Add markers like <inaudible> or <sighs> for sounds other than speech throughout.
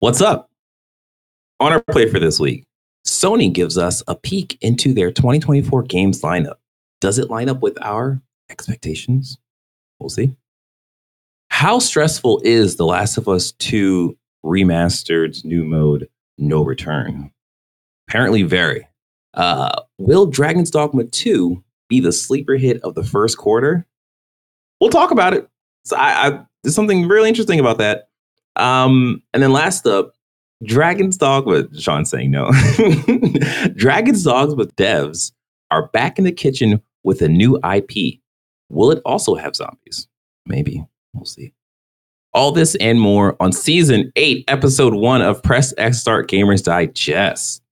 What's up? On our play for this week, Sony gives us a peek into their 2024 games lineup. Does it line up with our expectations? We'll see. How stressful is The Last of Us 2 Remastered's new mode, No Return? Apparently, very. Uh, will Dragon's Dogma 2 be the sleeper hit of the first quarter? We'll talk about it. So I, I, there's something really interesting about that. Um, and then last up, Dragon's Dogma. Sean saying no. <laughs> Dragon's Dogma devs are back in the kitchen with a new IP. Will it also have zombies? Maybe. We'll see. All this and more on season eight, episode one of Press X Start Gamers Digest.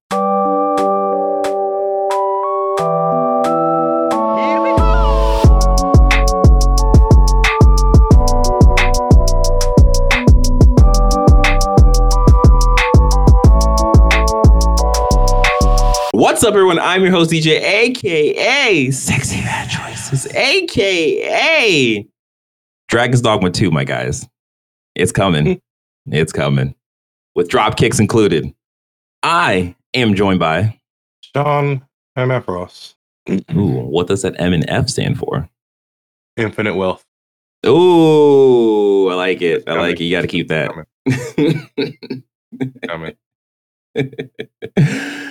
What's up, everyone? I'm your host, DJ, aka Sexy Bad Choices, aka Dragon's Dogma 2, my guys. It's coming. <laughs> it's coming. With drop kicks included. I am joined by Sean MF Ross. Ooh, what does that M and F stand for? Infinite wealth. Ooh, I like it. I like it. You got to keep that. Coming.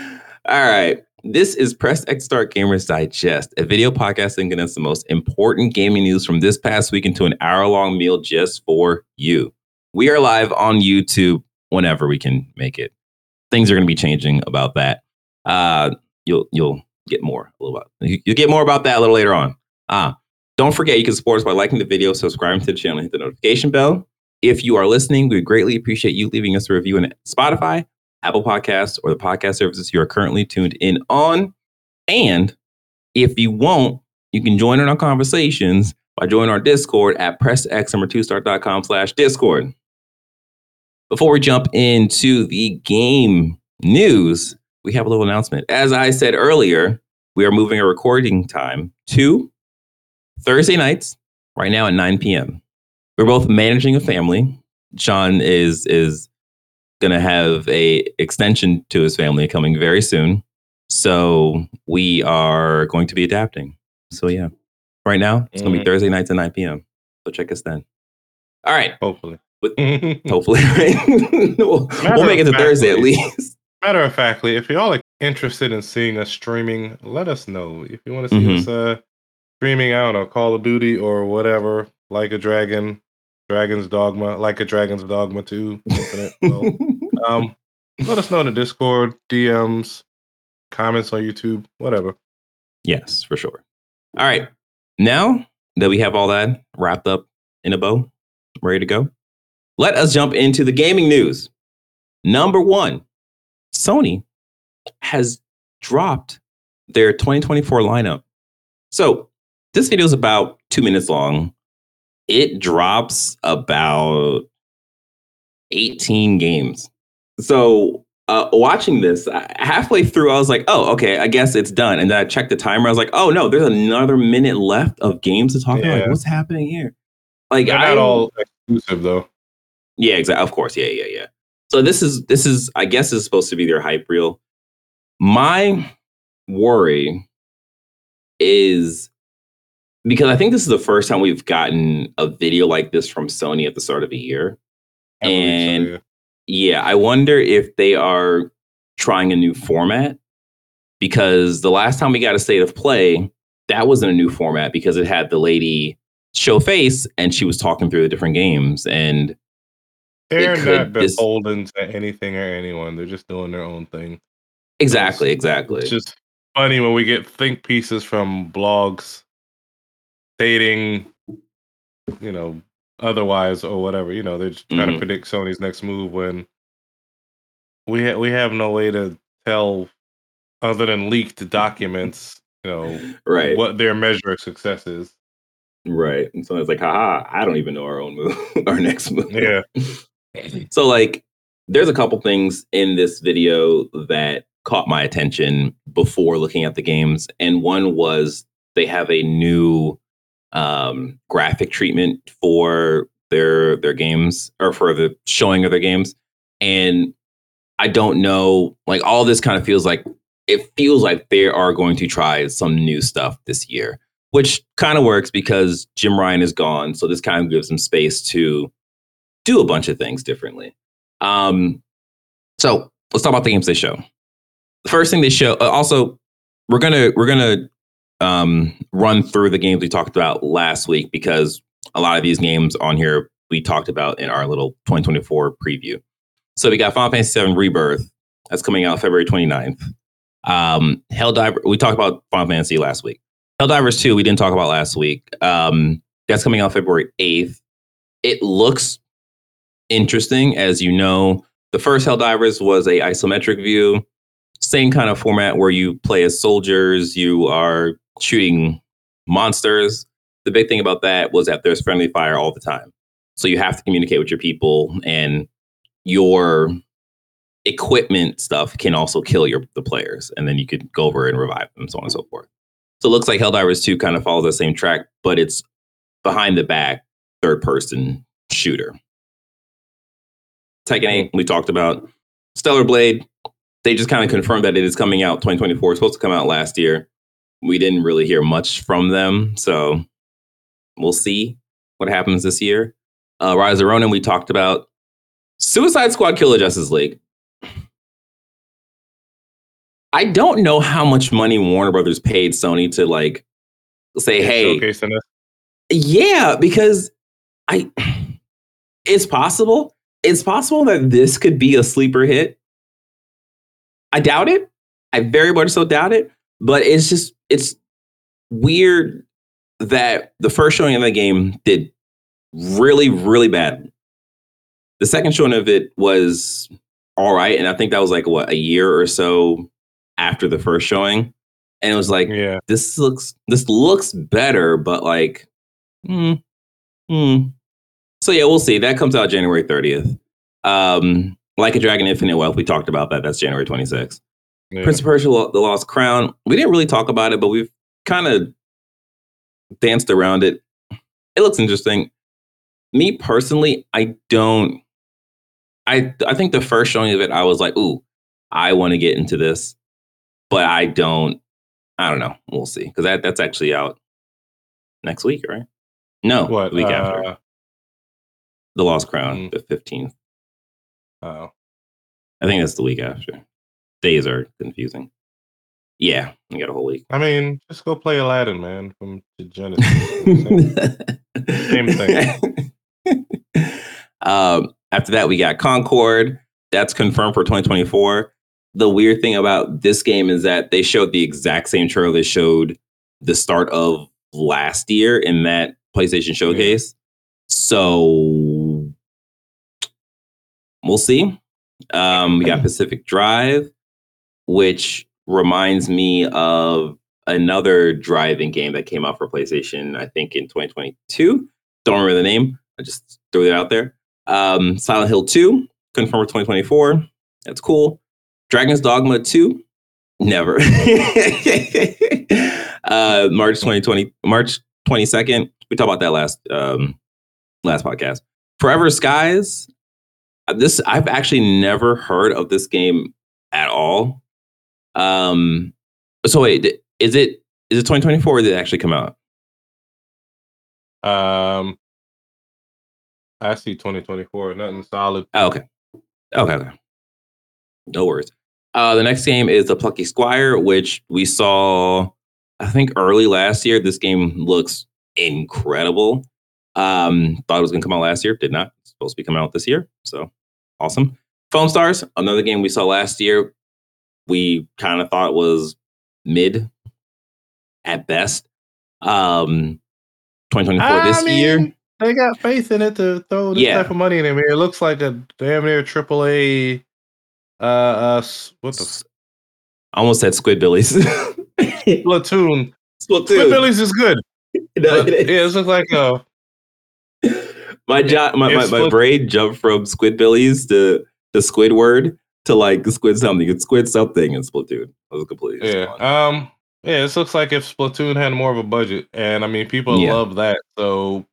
<laughs> All right. This is Press X Start Gamers Digest, a video podcast that condenses the most important gaming news from this past week into an hour long meal just for you. We are live on YouTube whenever we can make it. Things are going to be changing about that. Uh, you'll you'll get more a little bit. You'll get more about that a little later on. Ah, don't forget you can support us by liking the video, subscribing to the channel, hit the notification bell. If you are listening, we would greatly appreciate you leaving us a review on Spotify, Apple Podcasts, or the podcast services you are currently tuned in on. And if you won't, you can join in our conversations by joining our Discord at pressxnumber2start.com slash Discord. Before we jump into the game news, we have a little announcement. As I said earlier, we are moving our recording time to Thursday nights, right now at 9 p.m. We're both managing a family. Sean is is gonna have a extension to his family coming very soon. So we are going to be adapting. So yeah. Right now, it's gonna be Mhm. Thursday nights at 9 p.m. So check us then. All right. Hopefully. <laughs> Hopefully, right? <laughs> we'll, we'll make it to of Thursday at least. <laughs> Matter of factly, if y'all are interested in seeing us streaming, let us know. If you want to see Mhm. us uh, streaming out on Call of Duty or whatever, like a dragon, Dragon's Dogma, like a Dragon's Dogma 2, Infinite. well, um, let us know in the Discord, DMs, comments on YouTube, whatever. Yes, for sure. All right. Now that we have all that wrapped up in a bow, ready to go, let us jump into the gaming news. Number one, Sony has dropped their 2024 lineup. So this video is about two minutes long. It drops about 18 games. So uh, watching this halfway through, I was like, "Oh, okay, I guess it's done." And then I checked the timer. I was like, "Oh no, there's another minute left of games to talk about. Like, what's happening here?" Like, They're I not all exclusive, though. yeah, exactly. Of course, yeah, yeah, yeah. So this is this is I guess is supposed to be their hype reel. My worry is because I think this is the first time we've gotten a video like this from Sony at the start of the year. I believe so, And- yeah. Yeah, I wonder if they are trying a new format because the last time we got a state of play, that wasn't a new format because it had the lady show face and she was talking through the different games and They're not beholden to anything or anyone. They're just doing their own thing. exactly, exactly. It's just funny when we get think pieces from blogs stating, you know, otherwise or whatever. You know, they're just trying Mhm. to predict Sony's next move when we ha- we have no way to tell other than leaked documents. You know right. what their measure of success is. Right. And so it's like, haha, I don't even know our own move, <laughs> our next move. Yeah. <laughs> So like there's a couple things in this video that caught my attention before looking at the games. And one was they have a new um graphic treatment for their their games or for the showing of their games. And I don't know, like all this kind of feels like it feels like they are going to try some new stuff this year, which kind of works because Jim Ryan is gone. So this kind of gives them space to do a bunch of things differently. Um, so let's talk about the games they show. The first thing they show, uh, also, we're gonna we're gonna um, run through the games we talked about last week because a lot of these games on here we talked about in our little 2024 preview. So we got Final Fantasy VII Rebirth that's coming out February 29th. Um, Helldivers, we talked about Final Fantasy last week. Helldivers 2, we didn't talk about last week. Um, that's coming out February 8th. It looks interesting. As you know, the first Helldivers was a isometric view, same kind of format where you play as soldiers, you are shooting monsters. The big thing about that was that there's friendly fire all the time. So you have to communicate with your people and your equipment stuff can also kill your the players and then you could go over and revive them so on and so forth so it looks like helldivers 2 kind of follows the same track but it's behind the back third person shooter tekken 8 we talked about stellar blade they just kind of confirmed that it is coming out 2024 it's supposed to come out last year we didn't really hear much from them so we'll see what happens this year uh, rise of ronin we talked about suicide squad killer justice league I don't know how much money Warner Brothers paid Sony to like say, "Hey, yeah," because I, it's possible. It's possible that this could be a sleeper hit. I doubt it. I very much so doubt it. But it's just it's weird that the first showing of the game did really, really bad. The second showing of it was all right, and I think that was like what a year or so after the first showing, and it was like, Yeah. this looks this looks better, but like, hmm, hmm. So yeah, we'll see. That comes out January thirtieth. Um, like a Dragon Infinite Wealth, we talked about that. That's January twenty sixth. Yeah. Prince of Persia: The Lost Crown. We didn't really talk about it, but we've kind of danced around it. It looks interesting. Me personally, I don't. I I think the first showing of it, I was like, "Ooh, I want to get into this," but I don't. I don't know. We'll see because that that's actually out next week, right? No, What? the week after. uh, The Lost Crown, Mm. the fifteenth. Oh. I think that's the week after. Days are confusing. Yeah, you got a whole week. I mean, just go play Aladdin, man, from the Genesis. <laughs> Same thing. <laughs> um, after that, we got Concord. That's confirmed for 2024. The weird thing about this game is that they showed the exact same trailer they showed the start of last year in that PlayStation Showcase. So we'll see. Um, we got Pacific Drive, which reminds me of another driving game that came out for PlayStation, I think in 2022. Don't remember the name. I just threw it out there. Um, Silent Hill 2, confirmed for 2024. That's cool. Dragon's Dogma 2, never. <laughs> uh, March 2020, March 22nd. We talked about that last um, last podcast. Forever Skies. This I've actually never heard of this game at all. Um, so wait, is it is it 2024 or did it actually come out? Um, I see 2024. Nothing solid. Oh, okay. Okay, okay. No worries. Uh, the next game is the Plucky Squire, which we saw, I think, early last year. This game looks incredible. Um, thought it was going to come out last year. Did not. Supposed to be coming out this year. So awesome. Foam Stars, another game we saw last year. We kind of thought was mid at best. Um, 2024 this I year. They got faith in it to throw this Yeah. type of money in there. It looks like a damn near triple A. Uh, uh, what the I almost said Squidbillies. <laughs> Splatoon? Splatoon. Squidbillies is good. <laughs> No, it yeah, it looks like uh, my, jo- my, my, my brain jumped from Squidbillies to to Squidward to like Squid something. It's Squid something in Splatoon. I was completely yeah. gone. Um, yeah, this looks like if Splatoon had more of a budget, and I mean, people Yeah. love that. So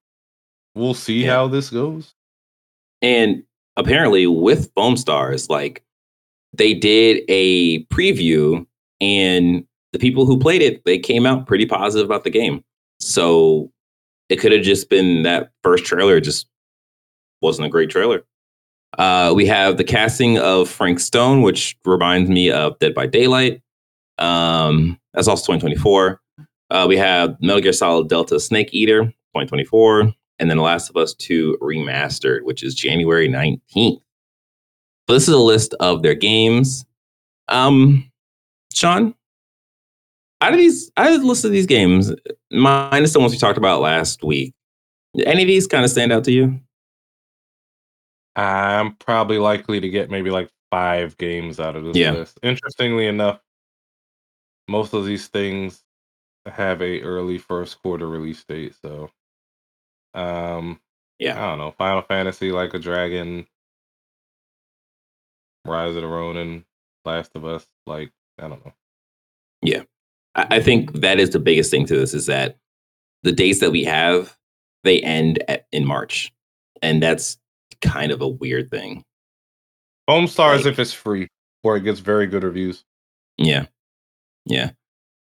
we'll see Yeah. how this goes. and apparently with Foam Stars, like they did a preview and the people who played it, they came out pretty positive about the game. So it could have just been that first trailer just wasn't a great trailer. Uh, we have the casting of Frank Stone, which reminds me of Dead by Daylight. Um, that's also 2024. Uh, we have Metal Gear Solid Delta Snake Eater, 2024, and then The Last of Us 2 Remastered, which is January 19th. So this is a list of their games. Um, Sean, out of these, list of these games, minus the ones we talked about last week, any of these kind of stand out to you? I'm probably likely to get maybe like five games out of this Yeah. list. Interestingly enough, most of these things have a early first quarter release date. So, um, Yeah. I don't know. Final Fantasy, Like a Dragon, Rise of the Ronin, Last of Us. Like, I don't know. I, I think that is the biggest thing to this is that the dates that we have they end at, in March, and that's kind of a weird thing. Foam Stars Like- if it's free, or it gets very good reviews. Yeah, yeah.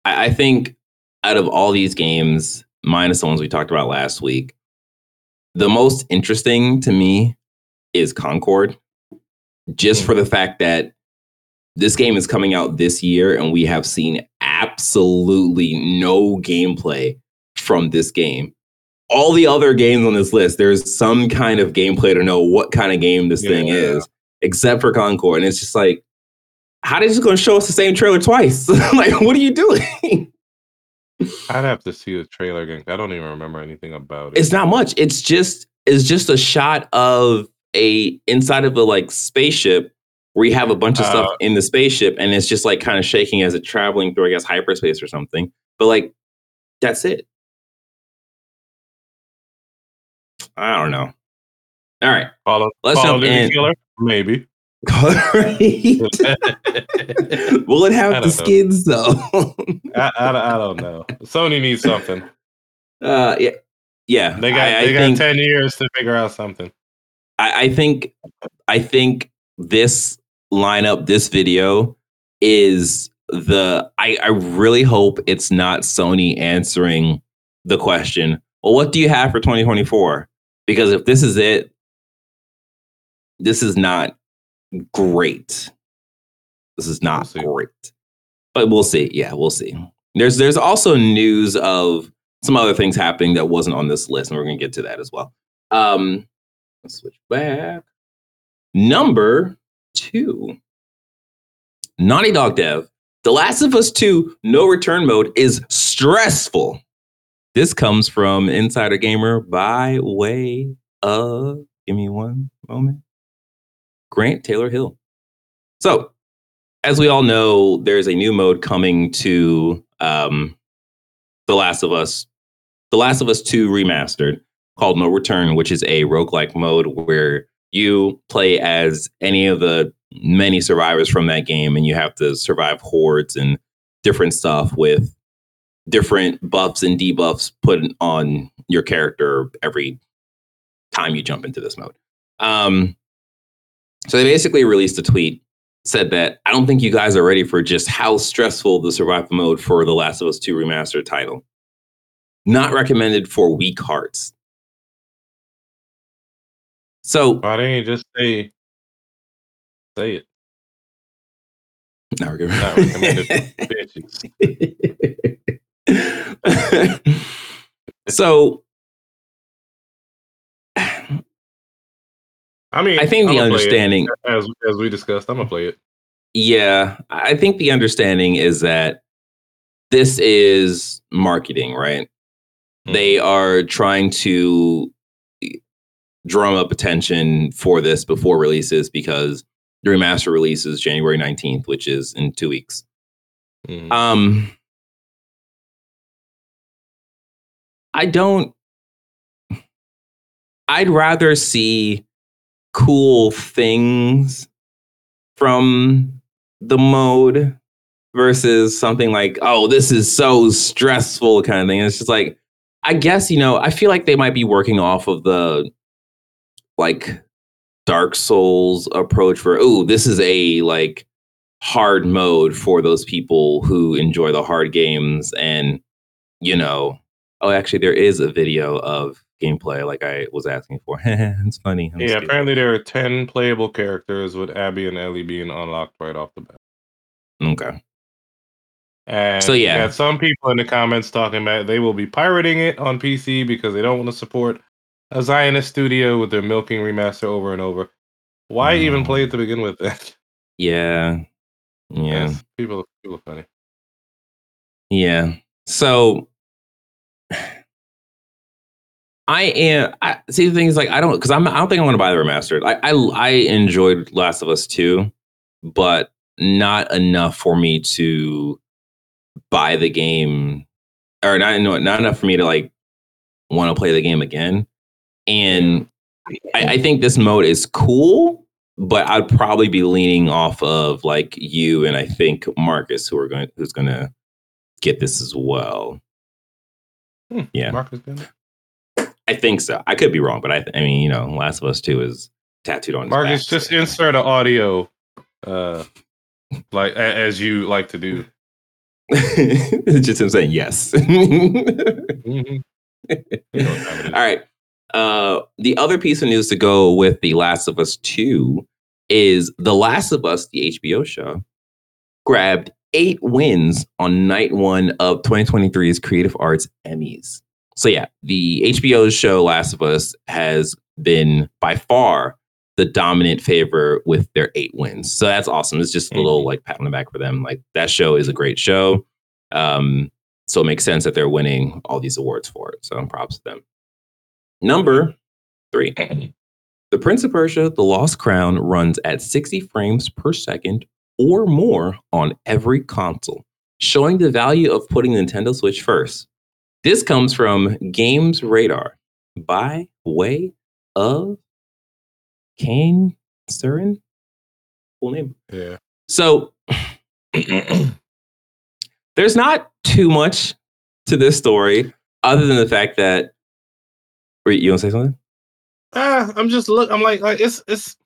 I, I think out of all these games, minus the ones we talked about last week, the most interesting to me is Concord, just hmm. for the fact that this game is coming out this year, and we have seen absolutely no gameplay from this game. All the other games on this list, there's some kind of gameplay to know what kind of game this thing Yeah. is, except for Concord. And it's just like, how they just going to show us the same trailer twice? <laughs> like, what are you doing? I'd have to see the trailer again. I don't even remember anything about it. it's not much. It's just it's just a shot of a inside of a like spaceship where you have a bunch of stuff Uh, in the spaceship and it's just like kind of shaking as it traveling through, I guess, hyperspace or something. But like, that's it. I don't know. All right. Call of, Let's Call jump in. Killer? Maybe. <laughs> <laughs> Will it have the know. skins though? I, I, I don't know. Sony needs something. <laughs> uh, yeah, yeah. They got I, I they got think, ten years to figure out something. I, I think I think this lineup, this video is the I, I really hope it's not Sony answering the question, well, what do you have for 2024? Because if this is it, this is not great. This is not see. great. But we'll see. Yeah, we'll see. There's there's also news of some other things happening that wasn't on this list, and we're gonna get to that as well. Um, let's switch back. Number two. Naughty Dog Dev. The Last of Us 2 no return mode is stressful. This comes from Insider Gamer by way of, give me one moment, Grant Taylor Hill. So, as we all know, there's a new mode coming to um, The Last of Us, The Last of Us 2 Remastered called No Return, which is a roguelike mode where you play as any of the many survivors from that game and you have to survive hordes and different stuff with different buffs and debuffs put on your character every time you jump into this mode. Um, so they basically released a tweet said that I don't think you guys are ready for just how stressful the survival mode for The Last of Us 2 remastered title. Not recommended for weak hearts. So Why didn't just say say it? Not recommended. Not recommended for bitches. <laughs> so I mean, I think the play it. understanding, as as we discussed, I'm gonna play it. yeah, I think the understanding is that this is marketing, right? They mm. are trying to drum up attention for this before releases because the remaster releases January 19th, which is in two weeks. Mhm. Um, I don't. I'd rather see cool things from the mode versus something like, oh, this is so stressful kind of thing. It's just like, I guess, you know, I feel like they might be working off of the like Dark Souls approach where oh, this is a like hard mode for those people who enjoy the hard games and you know, oh actually there is a video of gameplay like I was asking for. <laughs> it's funny. I'm Yeah, apparently there are 10 playable characters with Abby and Ellie being unlocked right off the bat. Okay. And So, yeah. some people in the comments talking about they will be pirating it on PC because they don't want to support a Zionist studio with their milking remaster over and over. Why even Mm. play it to begin with? Then? <laughs> Yeah. Yeah. Yes, people, people are funny. Yeah. So I am. I, see, the thing is, like, I don't because I'm. I don't think I want to buy the remastered. I, I I enjoyed Last of Us two, but not enough for me to buy the game, or not no, not enough for me to like want to play the game again. And I, I think this mode is cool, but I'd probably be leaning off of like you and I think Marcus, who are going who's going to get this as well. Hmm, Yeah. Marcus Bennett. I think so. I could be wrong, but I, th- I mean, you know, Last of Us Two is tattooed on. Marcus, back, just so- insert an audio, uh, like a- as you like to do. <laughs> Just him saying yes. <laughs> Mhm. <laughs> You know what time it is. All right. Uh, the other piece of news to go with The Last of Us 2 is The Last of Us, the HBO show, grabbed eight wins on night one of 2023's Creative Arts Emmys. So, yeah, the HBO show Last of Us has been by far the dominant favor with their eight wins. So that's awesome. It's just a little like pat on the back for them. Like that show is a great show. Um, so it makes sense that they're winning all these awards for it. So props to them. Number three. The Prince of Persia, The Lost Crown runs at 60 frames per second or more on every console, showing the value of putting Nintendo Switch first. This comes from Games Radar by way of Kaan Serin. Full name. Yeah. So <clears throat> there's not too much to this story other than the fact that. Wait, you want to say something? Ah, I'm just look. I'm like, like it's it's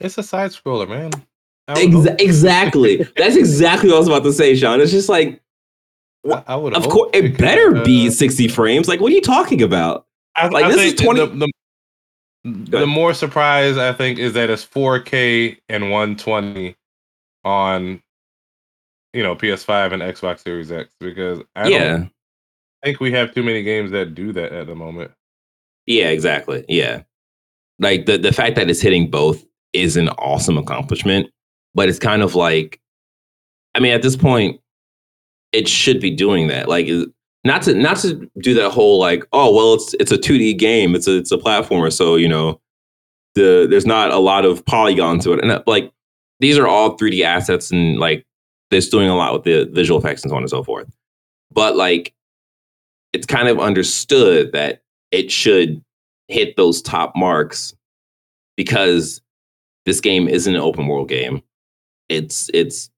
it's a side scroller, man. Exa- exactly. That's exactly what I was about to say, Sean. It's just like, I, I would. of course, it better be uh, 60 frames. Like, what are you talking about? I, like, I this is think 20 The, the, the more surprise I think is that it's 4K and 120 on, you know, PS5 and Xbox Series X because I yeah. don't think we have too many games that do that at the moment. Yeah, exactly. Yeah. Like the, the fact that it's hitting both is an awesome accomplishment, but it's kind of like, I mean, at this point, it should be doing that. Like, not to not to do that whole like, oh well, it's it's a 2D game, it's a it's a platformer, so you know, the there's not a lot of polygon to it, and uh, like these are all 3D assets, and like it's doing a lot with the visual effects and so on and so forth. But like, it's kind of understood that it should hit those top marks because this game isn't an open world game. It's it's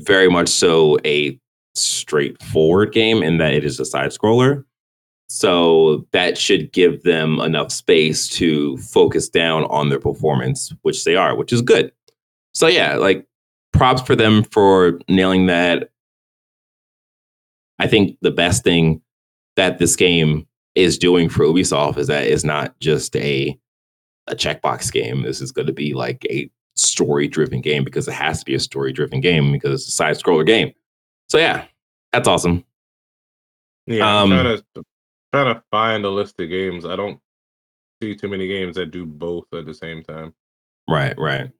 very much so a straightforward game in that it is a side scroller. So that should give them enough space to focus down on their performance, which they are, which is good. So yeah, like props for them for nailing that. I think the best thing that this game is doing for Ubisoft is that it's not just a a checkbox game. This is going to be like a story driven game because it has to be a story driven game because it's a side scroller game. So yeah, that's awesome. Yeah, Um, I'm trying to trying to find a list of games. I don't see too many games that do both at the same time. Right, right.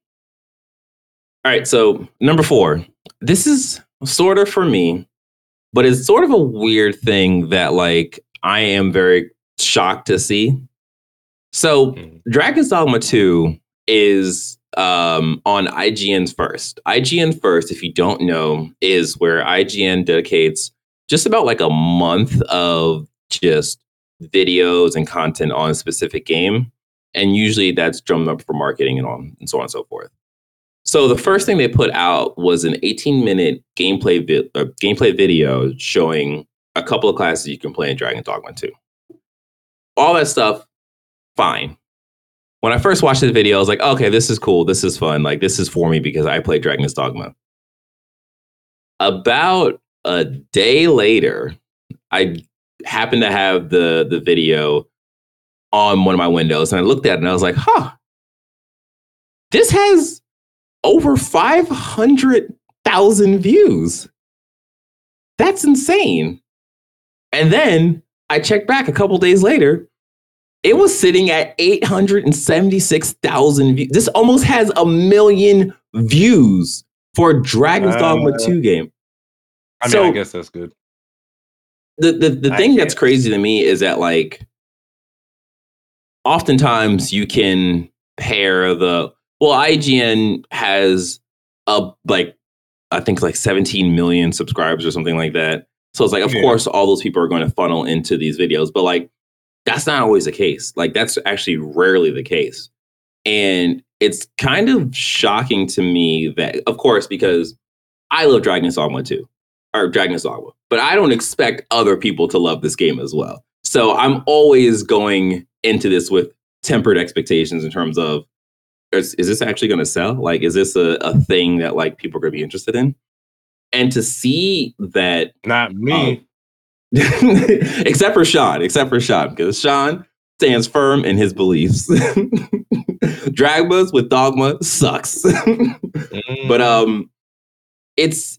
All right, so number four. This is sort of for me, but it's sort of a weird thing that like I am very shocked to see. So Mhm. Dragon's Dogma 2 is um, on IGN's first. IGN first, if you don't know, is where IGN dedicates just about like a month of just videos and content on a specific game. And usually that's drummed up for marketing and on and so on and so forth. So the first thing they put out was an 18 minute gameplay vi- uh, gameplay video showing a couple of classes you can play in Dragon Dogma 2. All that stuff, fine. when I first watched the video, I was like, okay, this is cool. This is fun. Like, this is for me because I play Dragon's Dogma. About a day later, I happened to have the the video on one of my windows and I looked at it and I was like, huh, this has over 500,000 views. That's insane. And then I checked back a couple days later. It was sitting at 876,000 views. This almost has a million views for Dragon's uh, Dogma 2 game. I mean, so, I guess that's good. The the, the thing that's crazy to me is that like oftentimes you can pair the well, IGN has a like I think like 17 million subscribers or something like that. So it's like, of yeah. course, all those people are going to funnel into these videos, but like that's not always the case. Like that's actually rarely the case. And it's kind of shocking to me that, of course, because I love Dragon's Dogma too, or Dragon's Dogma, but I don't expect other people to love this game as well. So I'm always going into this with tempered expectations in terms of is, is this actually going to sell? Like, is this a, a thing that like people are going to be interested in? And to see that, not me, um, <laughs> except for Sean, except for Sean, because Sean stands firm in his beliefs. <laughs> Dragmas with dogma sucks, <laughs> mm. but um, it's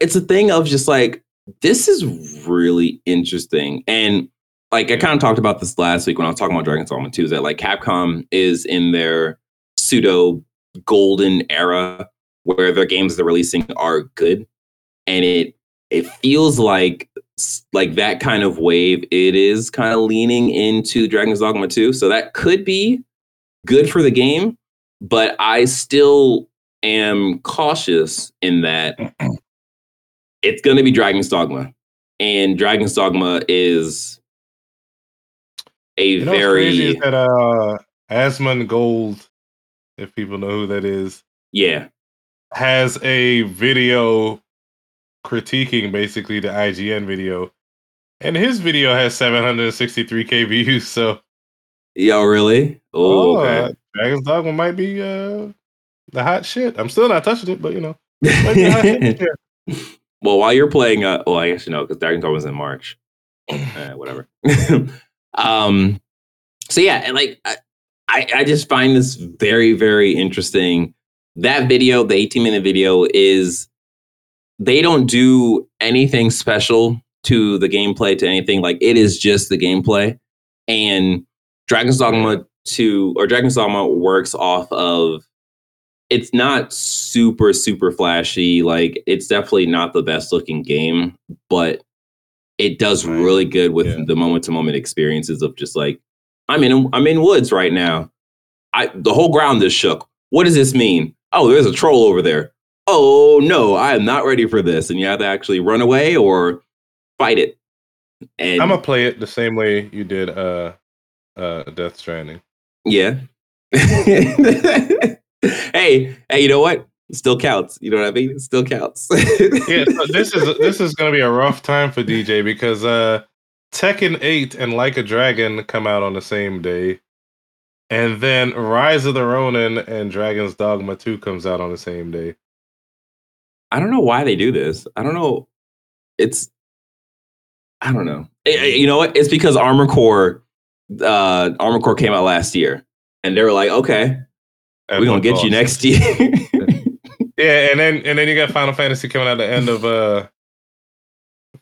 it's a thing of just like this is really interesting and like I kind of talked about this last week when I was talking about Dragon's Dogma 2 is that like Capcom is in their pseudo golden era where their games they're releasing are good. And it it feels like like that kind of wave it is kind of leaning into dragon's dogma 2 so that could be good for the game but i still am cautious in that <clears throat> it's going to be dragon's dogma. And dragon's dogma is a you know very that uh Asmongold if people know who that is. Yeah. Has a video critiquing basically the IGN video. And his video has 763k views, <laughs> so Yo, really? Oh, okay. uh, Dragon's Dogma might be uh the hot shit. I'm still not touching it, but you know. <laughs> well, while you're playing uh well, I guess you know, because Dragon's Dogma was in March. uh, <clears throat> whatever. <laughs> um so yeah, and like I, I just find this very, very interesting. That video, the 18 minute video, is they don't do anything special to the gameplay, to anything. Like it is just the gameplay. And Dragon's Dogma 2 or Dragon's Dogma works off of it's not super, super flashy. Like it's definitely not the best looking game, but it does right. really good with yeah. the moment to moment experiences of just like I'm in I'm in woods right now. I the whole ground is shook. What does this mean? Oh, there's a troll over there. Oh no, I am not ready for this. And you have to actually run away or fight it. And I'm gonna play it the same way you did uh uh Death Stranding. Yeah. <laughs> hey, hey, you know what? It still counts. You know what I mean? It still counts. yeah, so this <laughs> is this is gonna be a rough time for DJ because uh Tekken 8 and Like a Dragon come out on the same day. And then Rise of the Ronin and Dragon's Dogma 2 comes out on the same day. I don't know why they do this. I don't know. It's I don't know. You know what? It's because Armored Core uh Armored Core came out last year and they were like, "Okay, we're going to get you next year." <laughs> yeah, and then and then you got Final Fantasy coming out at the end of uh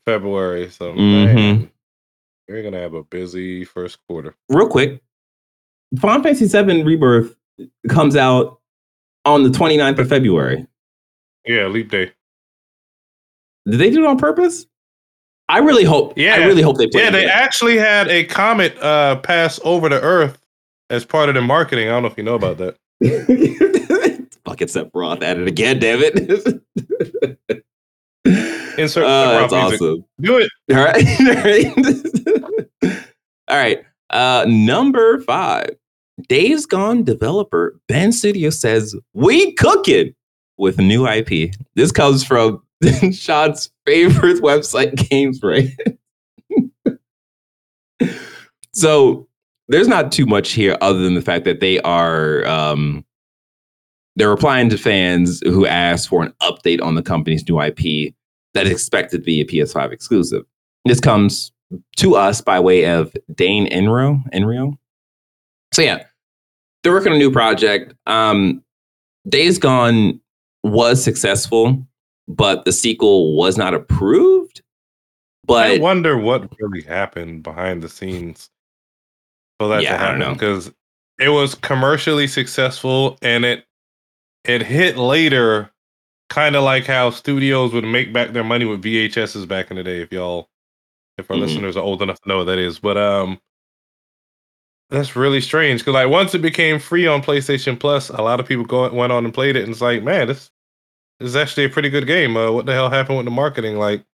February. So mm-hmm. You're gonna have a busy first quarter. Real quick, Final Fantasy VII Rebirth comes out on the 29th of February. Yeah, leap day. Did they do it on purpose? I really hope. Yeah, I really hope they. Yeah, they actually had a comet uh, pass over the Earth as part of the marketing. I don't know if you know about that. <laughs> Fucking Sephiroth at it again, damn it. <laughs> Insert. Uh, that's music. awesome. Do it. <laughs> All right. <laughs> All right. Uh, number five. Days Gone developer Bend Studio says, We cooking with new IP. This comes from <laughs> Sean's favorite website, Game Rant. so there's not too much here other than the fact that they are um, they're replying to fans who asked for an update on the company's new IP that is expected to be a PS5 exclusive. This comes to us by way of Dane Enro. Enrio. So yeah, they're working on a new project. Um, Days Gone was successful, but the sequel was not approved. But I wonder what really happened behind the scenes for that Yeah, to I don't know. happen because it was commercially successful and it it hit later, kind of like how studios would make back their money with VHSs back in the day. If y'all, if our Mhm. listeners are old enough to know what that is, but um, that's really strange because like once it became free on PlayStation Plus, a lot of people go, went on and played it, and it's like, man, this, this is actually a pretty good game. Uh, what the hell happened with the marketing? Like,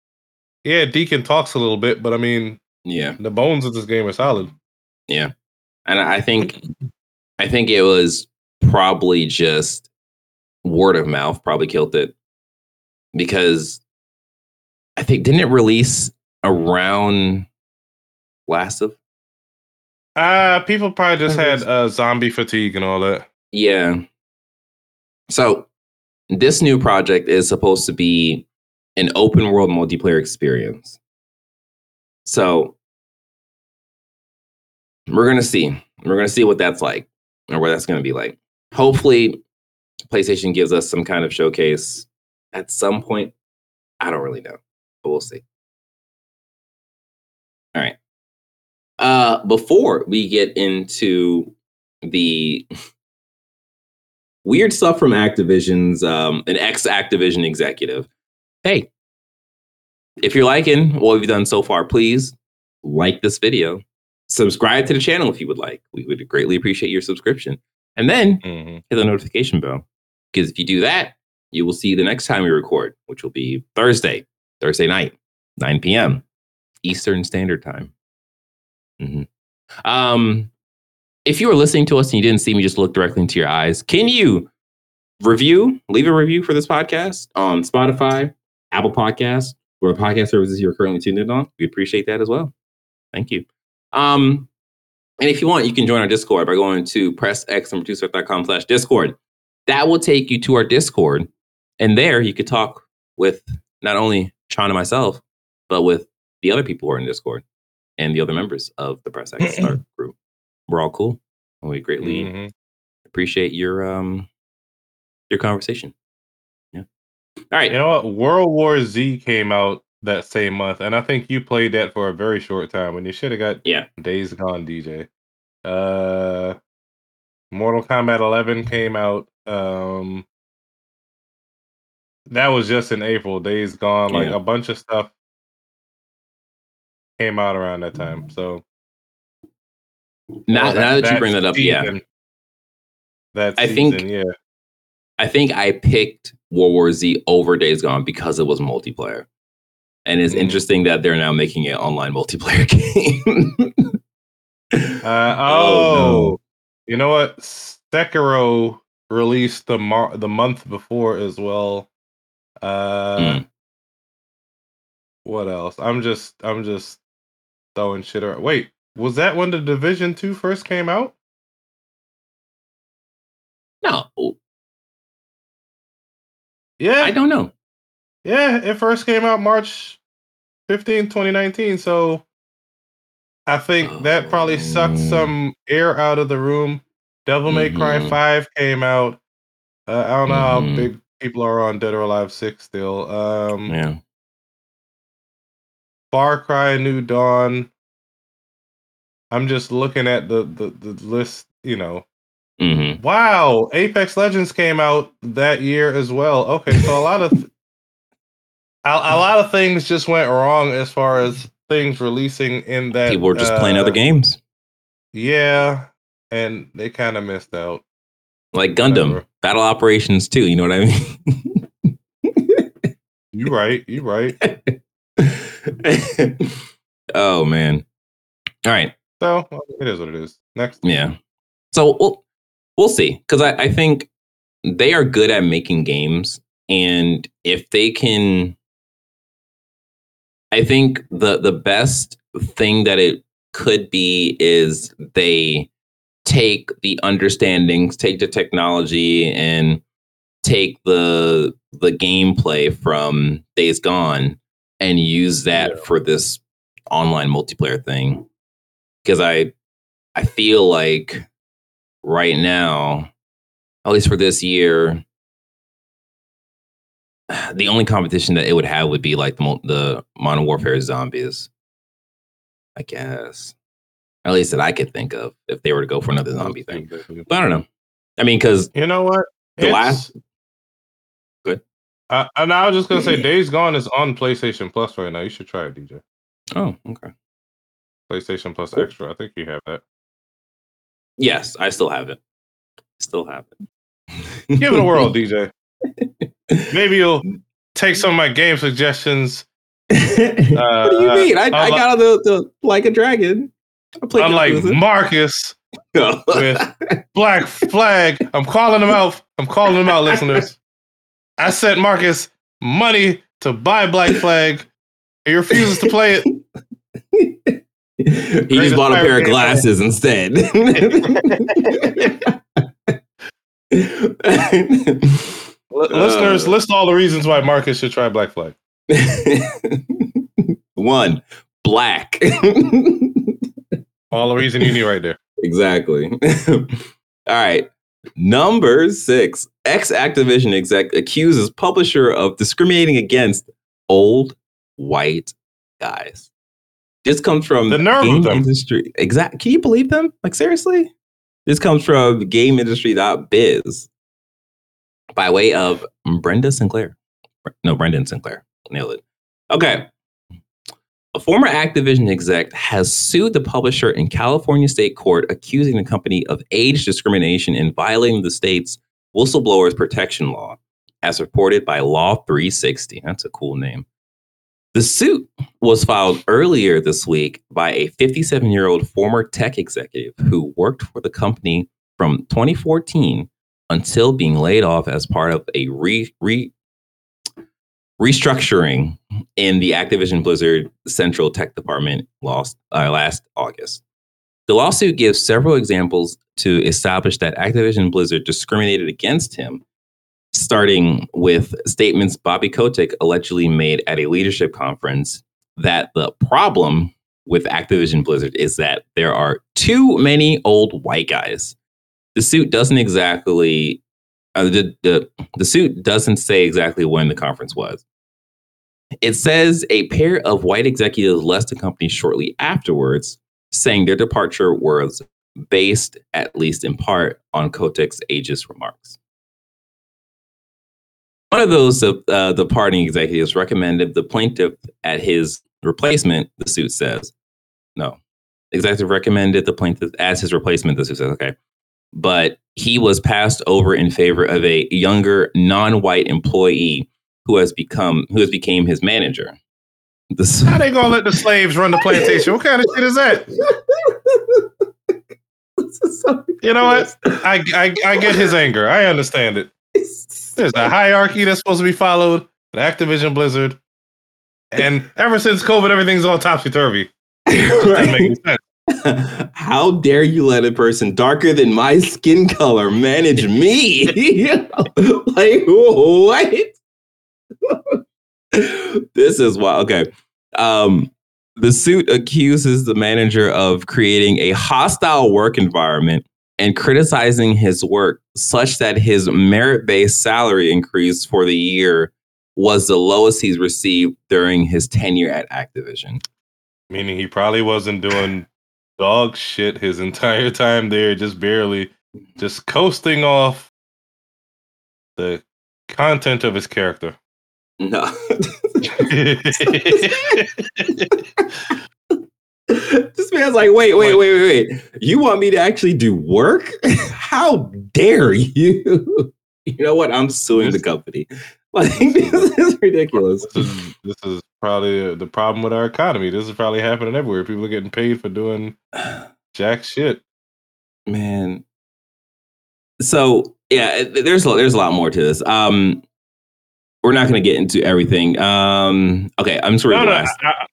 yeah, Deacon talks a little bit, but I mean, yeah, the bones of this game are solid. yeah, and I think <laughs> I think it was probably just word of mouth probably killed it because I think didn't it release around last of Uh people probably just had uh, zombie fatigue and all that. Yeah. So this new project is supposed to be an open world multiplayer experience. So we're gonna see. We're gonna see what that's like or what that's gonna be like. Hopefully, PlayStation gives us some kind of showcase at some point. I don't really know, but we'll see. All right. Uh, before we get into the weird stuff from Activision's um, an ex Activision executive. Hey, if you're liking what we've done so far, please like this video, subscribe to the channel if you would like. We would greatly appreciate your subscription, and then Mm-hmm. hit the notification bell because if you do that, you will see the next time we record, which will be Thursday, Thursday night, 9 p.m. Eastern Standard Time. Mhm. Um, if you were listening to us and you didn't see me just look directly into your eyes, can you review, leave a review for this podcast on Spotify, Apple Podcasts, or podcast services you're currently tuned in on? We appreciate that as well. Thank you. Um, and if you want, you can join our Discord by going to pressx.com slash Discord. That will take you to our Discord. And there you could talk with not only Sean and myself, but with the other people who are in Discord and the other members of the Press X Start <clears throat> group. We're all cool. And we greatly Mhm. appreciate your um your conversation. Yeah. All right. You know what? World War Z came out that same month, and I think you played that for a very short time when you should have got Yeah. Days Gone DJ. Uh Mortal Kombat 11 came out. Um that was just in April. Days Gone, like Yeah. a bunch of stuff came out around that time. So Now, well, now that, you bring that up, yeah. season- That I season, think- yeah. I think I picked World War Z over Days Gone because it was multiplayer. And it's Mhm. interesting that they're now making it online multiplayer <laughs> game. Uh, Oh, oh, no. you know what? Sekiro released the mar- the month before as well. Uh, Mm. what else? I'm just I'm just throwing shit around. Wait, was that when the Division Two first came out? no, Yeah, I don't know. yeah, it first came out March 15, 2019. So I think that probably sucked Oh. some air out of the room. Devil May Cry Mhm. 5 came out. Uh, I don't know Mhm. how big people are on Dead or Alive 6 still. Um, Yeah. Far Cry New Dawn. I'm just looking at the, the, the list, you know. Mm-hmm. Wow, Apex Legends came out that year as well. Okay, so a <laughs> lot of a, a lot of things just went wrong as far as things releasing in that People were just playing uh, other games Yeah, and they kind of missed out. like Gundam, Whatever. Battle Operations too. You know what I mean? <laughs> You right, you right. <laughs> oh man. All right. So well, it is what it is. Next, Yeah. So we'll we'll see because I, I think they are good at making games, and if they can, I think the the best thing that it could be is they take the understandings, take the technology, and take the the gameplay from Days Gone and use that Yeah. for this online multiplayer thing. Because I I feel like right now, at least for this year, <sighs> the only competition that it would have would be like the, the Modern Warfare zombies. I guess. At least that I could think of if they were to go for another zombie thing. But I don't know. I mean, because You know what? The It's- last- Good. Uh, and I was just gonna say, <clears throat> Days Gone is on PlayStation Plus right now. You should try it, DJ. oh, okay. PlayStation Plus Cool. Extra. I think you have that. Yes, I still have it. Still have it. Give it a whirl, DJ. <laughs> Maybe you'll take some of my game suggestions. <laughs> what do you uh, mean? I, I unlike- got on the, the like a dragon. I played Unlike Yakuza. Marcus with <laughs> Black Flag, I'm calling him out. I'm calling him out, listeners. I sent Marcus money to buy Black Flag. He refuses to play it. he just bought a pair of game glasses instead. Listeners, Uh. list all the reasons why Marcus should try Black Flag. <laughs> One, black. <laughs> All the reason you need right there. <laughs> exactly. <laughs> All right. Number six, ex Activision exec accuses publisher of discriminating against old white guys. This comes from The nerve game industry. Exact. Can you believe them? Like seriously? This comes from GameIndustry.biz by way of Brenda Sinclair. No, Brendan Sinclair. Nailed it. Okay. A former Activision exec has sued the publisher in California state court, accusing the company of age discrimination and violating the state's whistleblowers protection law, as reported by Law 360. That's a cool name. The suit was filed earlier this week by a 57 year old former tech executive who worked for the company from 2014 until being laid off as part of a re, re, restructuring in the Activision Blizzard Central Tech Department lost, uh, last August. The lawsuit gives several examples to establish that Activision Blizzard discriminated against him, starting with statements Bobby Kotick allegedly made at a leadership conference that the problem with Activision Blizzard is that there are too many old white guys. The suit doesn't exactly uh, the, the the suit doesn't say exactly when the conference was. It says a pair of white executives left the company shortly afterwards, saying their departure was based, at least in part, on Kotick's ageist remarks. One of those uh, departing executives recommended the plaintiff at his replacement, the suit says. No. Executive recommended the plaintiff as his replacement, the suit says, okay. But he was passed over in favor of a younger, non-white employee who has become who has became his manager. This, How they gonna let the slaves run the plantation? What kind of shit is that? So <laughs> You know what? I, I I get his anger. I understand it. There's a hierarchy that's supposed to be followed at Activision Blizzard. And ever since COVID, everything's all topsy turvy. Doesn't make any sense. <laughs> How dare you let a person darker than my skin color manage me? <laughs> like what? <laughs> this is why. Okay. Um, the suit accuses the manager of creating a hostile work environment and criticizing his work such that his merit-based salary increase for the year was the lowest he's received during his tenure at Activision. Meaning he probably wasn't doing dog shit his entire time there, just barely, just coasting off the content of his character. No. <laughs> this man's like, wait, wait, wait, wait, wait. You want me to actually do work? <laughs> How dare you? You know what? I'm suing the company. <laughs> Like, this is ridiculous. this is this is probably uh, the problem with our economy. This is probably happening everywhere. People are getting paid for doing <sighs> jack shit. Man. So yeah, there's a- there's a lot more to this. Um, we're not going to get into everything. Um, okay, I'm sorry. No, no. I,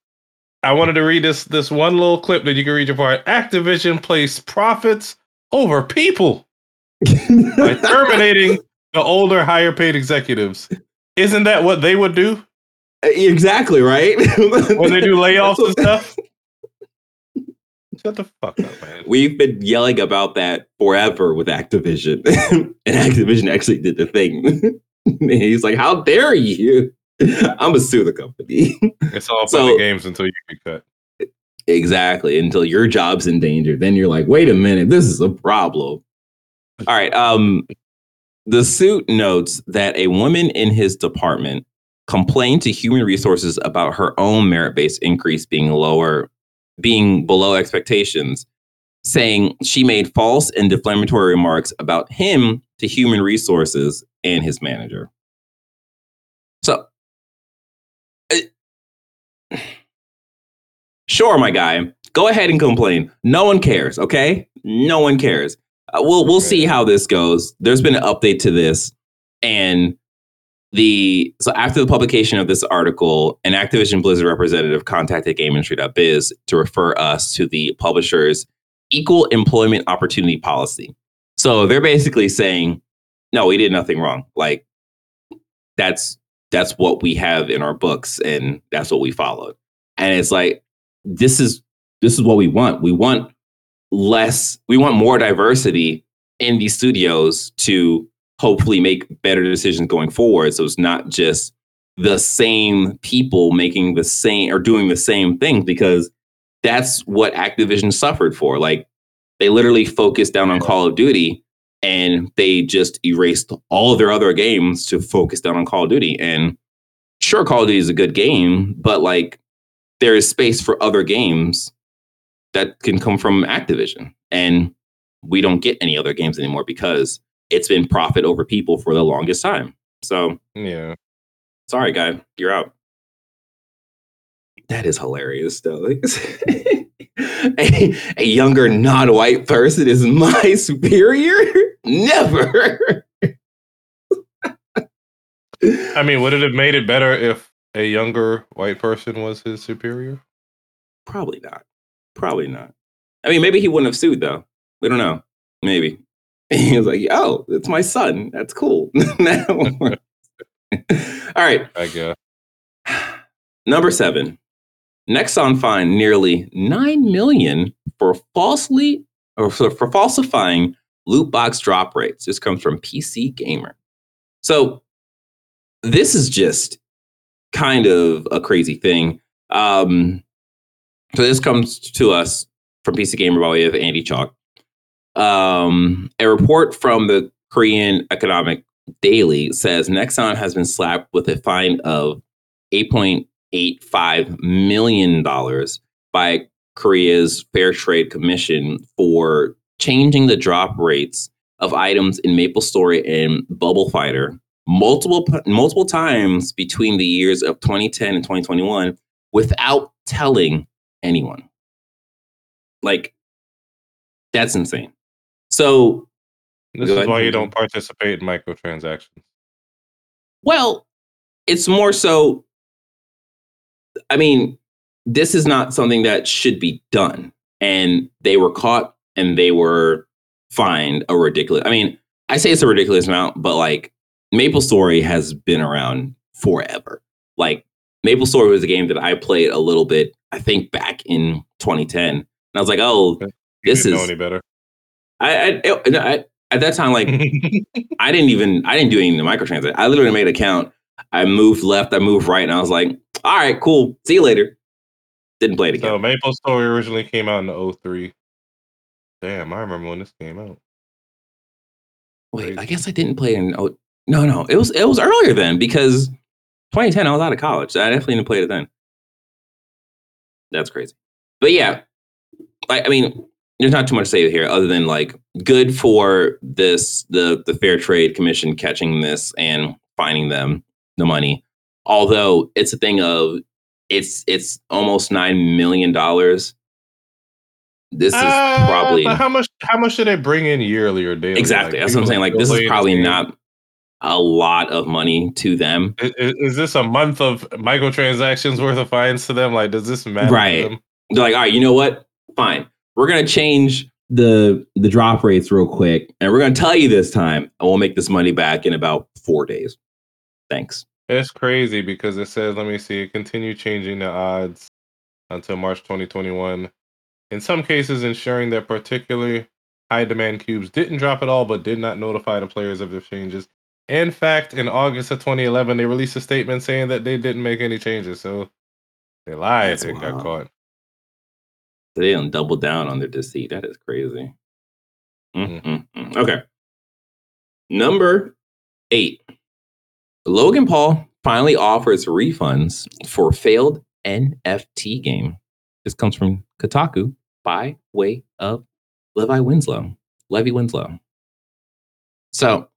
I wanted to read this this one little clip that you can read your part. Activision placed profits over people <laughs> by terminating the older, higher paid executives. Isn't that what they would do? Exactly, right? <laughs> when they do layoffs and stuff? <laughs> Shut the fuck up, man. We've been yelling about that forever with Activision. and Activision actually did the thing. <laughs> he's like, How dare you? <laughs> I'm gonna sue the company. <laughs> It's all so, the games until you get cut. Exactly. Until your job's in danger. Then you're like, wait a minute, this is a problem. All right. Um, the suit notes that a woman in his department complained to human resources about her own merit-based increase being lower, being below expectations, saying she made false and defamatory remarks about him to human resources and his manager. So, uh, sure, my guy, go ahead and complain. No one cares, okay? No one cares. Uh, we'll we'll see how this goes. There's been an update to this, and the so after the publication of this article, an Activision Blizzard representative contacted GameIndustry.biz to refer us to the publisher's equal employment opportunity policy. So they're basically saying, no, we did nothing wrong. Like that's that's what we have in our books, and that's what we followed. And it's like this is this is what we want. We want less, we want more diversity in these studios to hopefully make better decisions going forward. So it's not just the same people making the same or doing the same thing because that's what Activision suffered for. Like they literally focused down on Call of Duty and they just erased all of their other games to focus down on Call of Duty. And sure, Call of Duty is a good game, but like there is space for other games that can come from Activision. And we don't get any other games anymore because it's been profit over people for the longest time. So, yeah. Sorry, guy, you're out. That is hilarious, though. <laughs> a, a younger non-white person is my <laughs> superior? Never. I mean, would it have made it better if a younger white person was his superior? Probably not. Probably not. I mean, maybe he wouldn't have sued though. We don't know. Maybe. <laughs> He was like, "Oh, it's my son. That's cool." All right. I guess. <sighs> Number seven. Nexon fined nearly nine million for falsely or for, falsifying loot box drop rates. This comes from PC Gamer. So this is just kind of a crazy thing. Um, so this comes to us from PC Gamer by way of Andy Chalk. Um, a report from the Korean Economic Daily says Nexon has been slapped with a fine of $8.85 million by Korea's Fair Trade Commission for changing the drop rates of items in Maple Story and Bubble Fighter multiple multiple times between the years of 2010 and 2021 without telling anyone. Like, that's insane. So, this is why you don't participate in microtransactions. Well, it's more so. I mean, this is not something that should be done. And they were caught and they were fined a ridiculous. I mean, I say it's a ridiculous amount, but like Maple Story has been around forever. Like Maple Story was a game that I played a little bit, I think back in 2010. And I was like, oh, you this is. know any better? I, I, I, at that time, like, <laughs> I didn't even, I didn't do any microtransaction. I literally made an account. I moved left, I moved right, and I was like, all right, cool. See you later. Didn't play it again. So Maple Story originally came out in 03. Damn, I remember when this came out. Wait, Crazy. I guess I didn't play in. Oh, no, no, it was it was earlier then because 2010, I was out of college. So I definitely didn't play it then. That's crazy. But yeah, I, I mean, there's not too much to say here other than like good for this the the Fair Trade Commission catching this and finding them the money. Although it's a thing of it's it's almost nine million dollars. This is uh, probably how much how much do they bring in yearly or daily? Exactly. Like, That's what I'm saying. Like this is probably not a lot of money to them. Is, is, this a month of microtransactions worth of fines to them? Like, does this matter? Right. They're like, all right, you know what? Fine. We're gonna change the the drop rates real quick, and we're gonna tell you this time, and we'll make this money back in about four days. Thanks. It's crazy because it says, let me see, continue changing the odds until March 2021. In some cases, ensuring that particularly high demand cubes didn't drop at all, but did not notify the players of the changes. In fact, in August of 2011, they released a statement saying that they didn't make any changes. So they lied That's and got caught. They didn't double down on their deceit. That is crazy. Mm-hmm. Okay. Number eight. Logan Paul finally offers refunds for failed NFT game. This comes from Kotaku by way of Levi Winslow. Levy Winslow. So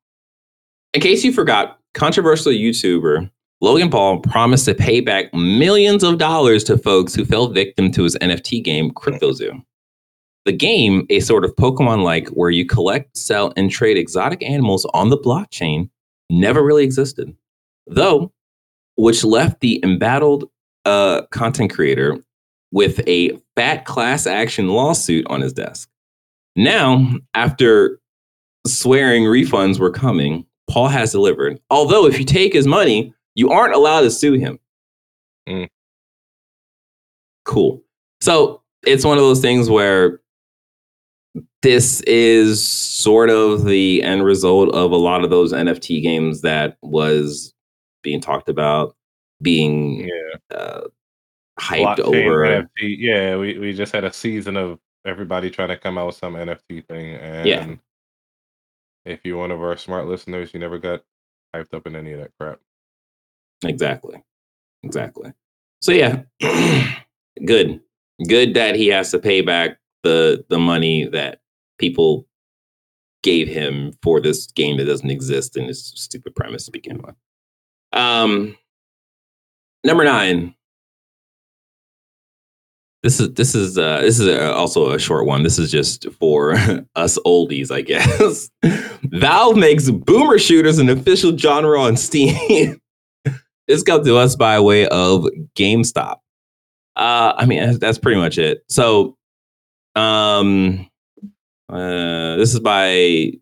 in case you forgot, controversial YouTuber Logan Paul promised to pay back millions of dollars to folks who fell victim to his NFT game, CryptoZoo. The game, a sort of Pokemon like where you collect, sell, and trade exotic animals on the blockchain, never really existed. Though, which left the embattled uh, content creator with a fat class action lawsuit on his desk. Now, after swearing refunds were coming, Paul has delivered. Although, if you take his money, you aren't allowed to sue him. Mm. Cool. So it's one of those things where this is sort of the end result of a lot of those NFT games that was being talked about, being yeah. uh, hyped Blockchain over. NFT. Yeah, we, we just had a season of everybody trying to come out with some NFT thing. And yeah if you're one of our smart listeners, you never got hyped up in any of that crap. Exactly. Exactly. So yeah, <clears throat> good. Good that he has to pay back the the money that people gave him for this game that doesn't exist in this stupid premise to begin with. Um number 9 this is this is uh, this is a, also a short one. This is just for <laughs> us oldies, I guess. <laughs> Valve makes boomer shooters an official genre on Steam. <laughs> this comes to us by way of GameSpot. Uh, I mean, that's pretty much it. So, um, uh, this is by.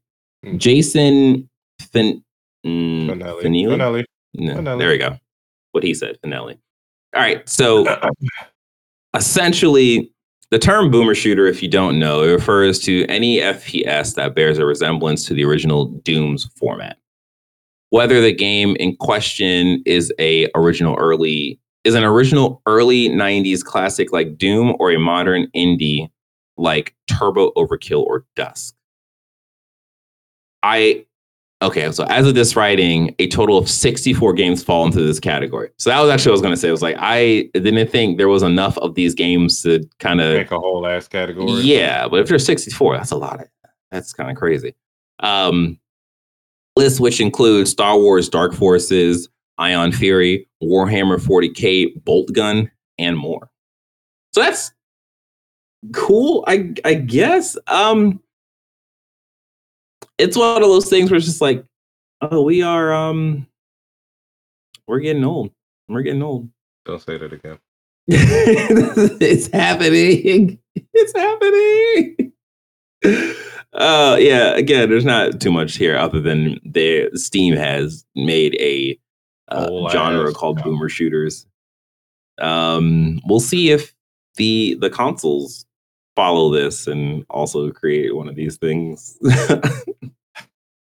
Jason fin- mm, Finelli. Finelli. Finelli. No, Finelli. There we go. What he said, Finelli. All right, so <coughs> essentially the term boomer shooter, if you don't know, it refers to any FPS that bears a resemblance to the original Doom's format. Whether the game in question is a original early is an original early 90s classic like Doom or a modern indie like Turbo Overkill or Dusk. I Okay, so as of this writing, a total of 64 games fall into this category. So that was actually what I was going to say. It was like I didn't think there was enough of these games to kind of make a whole ass category. Yeah, but if there's 64, that's a lot. Of, that's kind of crazy. Um, list which includes Star Wars Dark Forces, Ion Fury, Warhammer 40k, Boltgun, and more. So that's cool, I I guess. Um, it's one of those things where it's just like, oh, we are um we're getting old. We're getting old. Don't say that again. <laughs> it's happening. It's happening. Uh yeah, again, there's not too much here other than the Steam has made a uh, genre called boomer shooters. Um we'll see if the the consoles follow this and also create one of these things. <laughs> uh,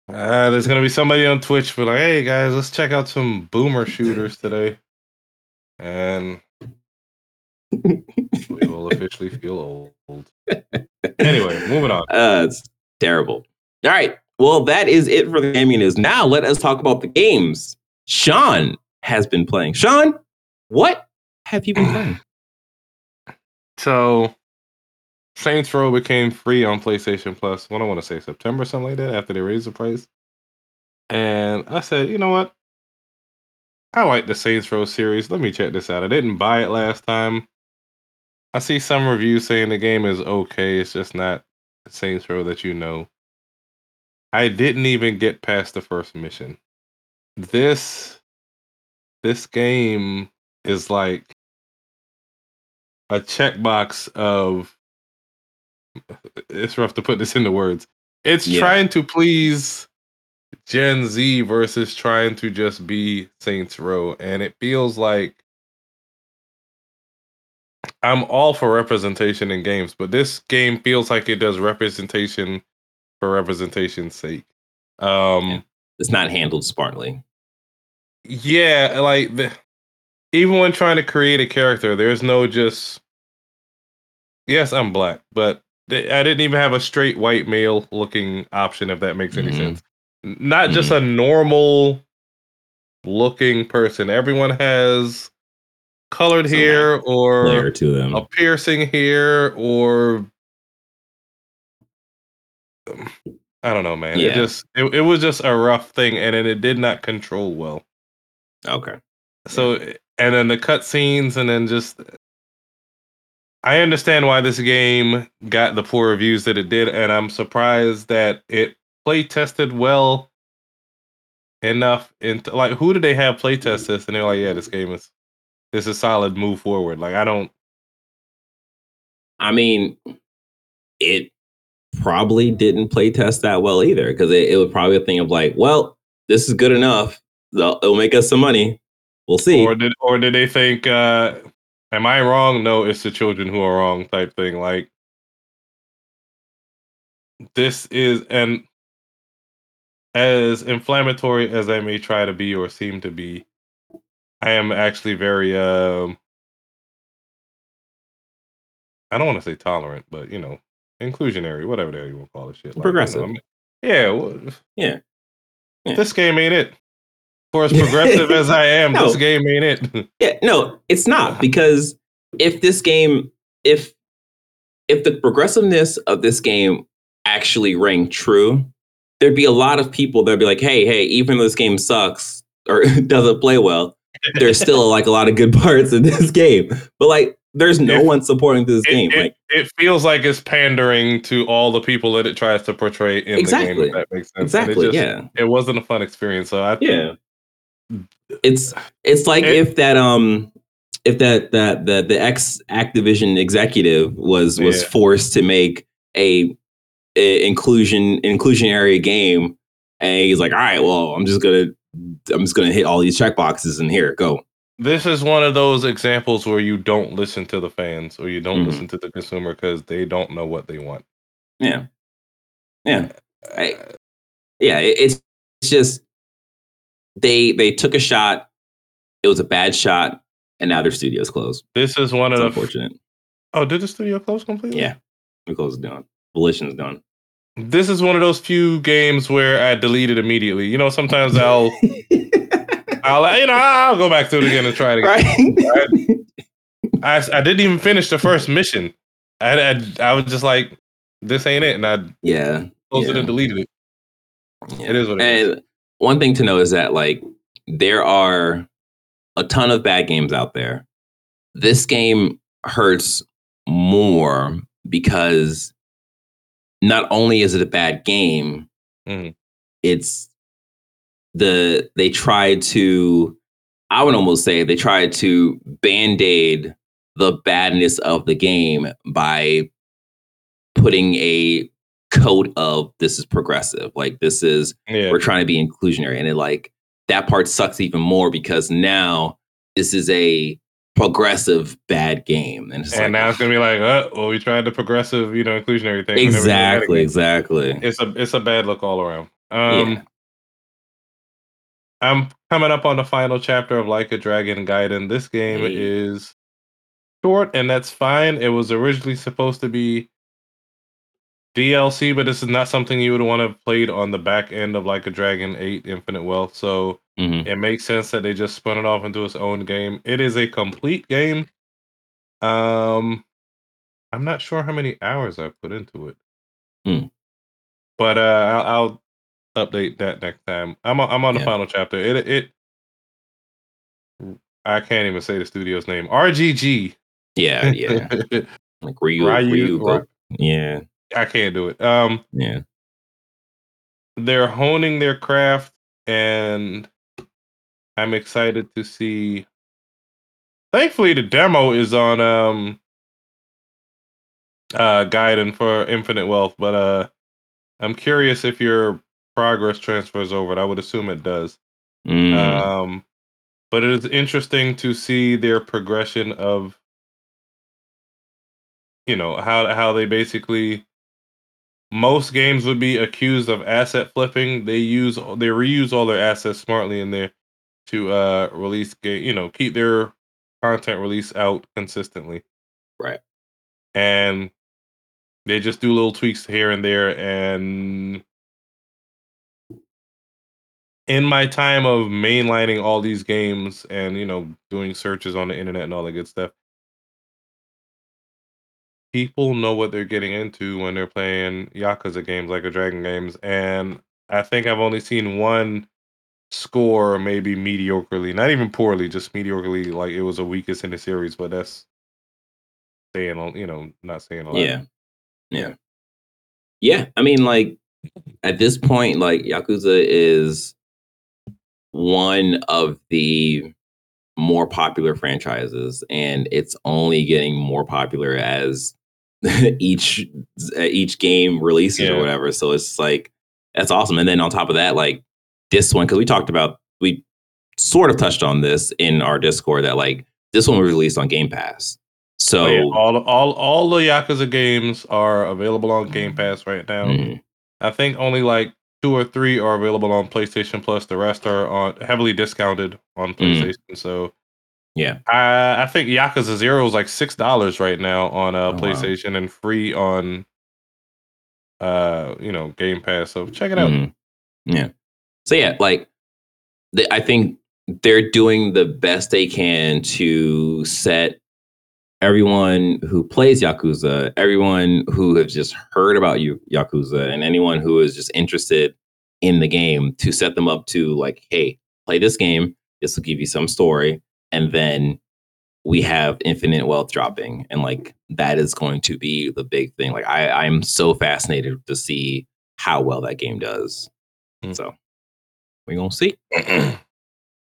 there's gonna be somebody on Twitch for like, hey guys, let's check out some boomer shooters today, and we will <laughs> officially feel old. Anyway, moving on. Uh, it's terrible. All right. Well, that is it for the gaming news. Now let us talk about the games Sean has been playing. Sean, what have you been playing? So Saints Row became free on PlayStation Plus. What I want to say September, something like that, after they raised the price. And I said, you know what? I like the Saints Row series. Let me check this out. I didn't buy it last time. I see some reviews saying the game is okay. It's just not Saints Row that you know. I didn't even get past the first mission. this this game is like a checkbox of it's rough to put this into words. It's Yeah. trying to please Gen Z versus trying to just be Saints Row, and it feels like I'm all for representation in games, but this game feels like it does representation for representation's sake. Um, It's not handled smartly. yeah, like the, even when trying to create a character, there's no just. Yes, I'm black, but I didn't even have a straight white male looking option. If that makes any Mhm. sense, not just a normal looking person. Everyone has colored Some hair or Layer to them. a piercing here or I don't know, man. It just it, it was just a rough thing, and then it did not control well. Okay. So and then the cutscenes, and then just I understand why this game got the poor reviews that it did, and I'm surprised that it play tested well enough. Into like, who did they have play test this? And they're like, yeah, this game is this is a solid. Move forward. Like, I don't. I mean, it probably didn't play test that well either because it, it was probably a thing of like, well, this is good enough. They'll- It'll make us some money. We'll see. or did or did they think uh am i wrong no it's the children who are wrong type thing like this is and as inflammatory as i may try to be or seem to be i am actually very um i don't want to say tolerant but you know inclusionary whatever the hell you want to call it shit like, you know, Progressive. I mean- yeah, well, Yeah. Yeah. this game ain't it for as <laughs> progressive as i am No. this game ain't it Yeah, no, it's not because if this game, if if the progressiveness of this game actually rang true, there'd be a lot of people that'd be like, "Hey, hey, even though this game sucks or <laughs> doesn't play well, there's still like a lot of good parts in this game." But like, there's no If- one supporting this it, game. it- like, it feels like it's pandering to all the people that it tries to portray in the game. If that makes sense. Exactly, It, just, yeah, it wasn't a fun experience. So I yeah. It's it's like It- if that um if that that the the ex Activision executive was was Yeah. forced to make a, a inclusion inclusionary game and he's like all right well I'm just gonna I'm just gonna hit all these check boxes and here go this is one of those examples where you don't listen to the fans or you don't Mhm. listen to the consumer because they don't know what they want. yeah yeah I- yeah it, it's it's just they they took a shot it was a bad shot and now their studio's closed This is one it's of the. unfortunate Oh, did the studio close completely? yeah the closed done volition's done This is one of those few games where I delete it immediately. You know, sometimes <laughs> I'll, I'll, you know, I'll go back to it again and try it again. right I, I didn't even finish the first mission. I, I, I was just like, this ain't it. And I yeah closed it and deleted it. Yeah. It is what it is. One thing to know is that like there are a ton of bad games out there. This game hurts more because not only is it a bad game, Mhm. it's the they tried to I would almost say they tried to band-aid the badness of the game by putting a coat of this is progressive. Like this is Yeah. we're trying to be inclusionary and it like that part sucks even more because now this is a progressive bad game and it's And like now it's gonna be like, uh, well, we tried the progressive, you know, inclusionary thing. and never did that exactly exactly It's a it's a bad look all around. Um, Yeah. I'm coming up on the final chapter of Like a Dragon Gaiden. This game Hey. is short, and that's fine. It was originally supposed to be DLC, but this is not something you would want to have played on the back end of Like a Dragon 8 Infinite Wealth. So Mhm. it makes sense that they just spun it off into its own game. It is a complete game. Um, I'm not sure how many hours I've put into it, Hmm. but uh, I'll, I'll update that next time. I'm on, I'm on the Yeah. final chapter. It it I can't even say the studio's name. RGG. yeah yeah <laughs> like Ryu, Ryu- Ryu, go- Ry- yeah I can't do it. Um, yeah they're honing their craft and I'm excited to see. Thankfully, the demo is on um uh Gaiden for Infinite Wealth, but uh I'm curious if your progress transfers over. I would assume it does. Mm. Um, but it is interesting to see their progression of, you know, how how they basically. Most games would be accused of asset flipping. They use they reuse all their assets smartly in there to uh release game. You know, keep their content release out consistently. Right. And they just do little tweaks here and there and in my time of mainlining all these games and you know doing searches on the internet and all that good stuff people know what they're getting into when they're playing yakuza games like a dragon games and i think i've only seen one score maybe mediocrely not even poorly just mediocrely like it was the weakest in the series but that's saying you know not saying a lot Yeah. Yeah. Yeah. I mean, like at this point, like Yakuza is one of the more popular franchises, and it's only getting more popular as <laughs> each each game releases Yeah. or whatever. So it's like that's awesome. And then on top of that, like this one, because we talked about we sort of touched on this in our Discord that like this one was released on Game Pass. So Oh, yeah. all all all the Yakuza games are available on Game Pass right now. mhm. I think only like two or three are available on PlayStation Plus. The rest are on heavily discounted on PlayStation. So Mm. Yeah. I I think Yakuza Zero is like six dollars right now on uh, Oh, wow. PlayStation and free on uh you know Game Pass. So check it out. Mhm. Yeah. So yeah, like the, I think they're doing the best they can to set everyone who plays Yakuza, everyone who has just heard about you Yakuza, and anyone who is just interested in the game to set them up to like, hey, play this game. This will give you some story, and then we have infinite wealth dropping, and like that is going to be the big thing. Like I, I'm so fascinated to see how well that game does. Hmm. So we're gonna see. <clears throat>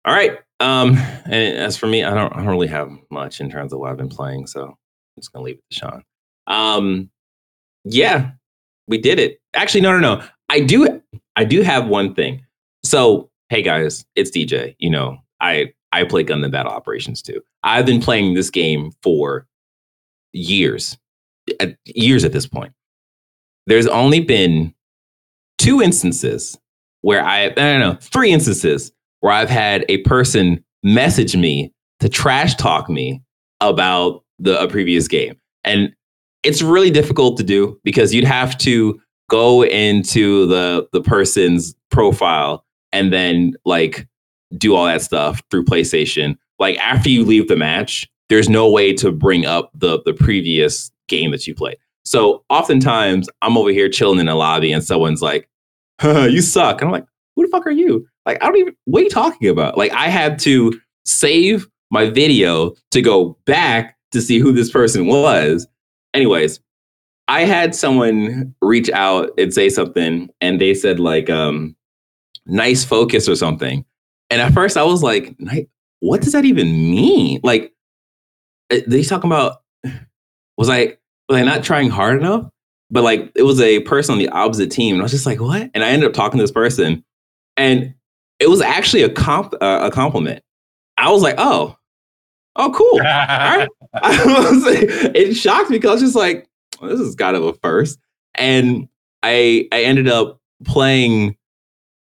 All right. Um, and as for me, I don't I don't really have much in terms of what I've been playing, so I'm just gonna leave it to Sean. Um, yeah, we did it. Actually, no, no, no. I do I do have one thing. So, hey guys, it's DJ. You know, I I play Gundam Battle Operations 2. I've been playing this game for years, years at this point. There's only been two instances where I, I don't know, three instances where I've had a person message me to trash talk me about the a previous game. And it's really difficult to do because you'd have to go into the the person's profile and then like do all that stuff through PlayStation. Like after you leave the match, there's no way to bring up the the previous game that you played. So oftentimes I'm over here chilling in a lobby and someone's like, huh, you suck. And I'm like, who the fuck are you? Like, I don't even, what are you talking about? Like, I had to save my video to go back to see who this person was. Anyways, I had someone reach out and say something, and they said, like, um, nice focus or something. And at first I was like, what does that even mean? Like, uh, they talking about, was I, was I not trying hard enough? But like, it was a person on the opposite team. And I was just like, what? And I ended up talking to this person and it was actually a comp uh, a compliment. I was like, oh, oh, cool. <laughs> right. I was like, it shocked me because I was just like, well, this is kind of a first. And I I ended up playing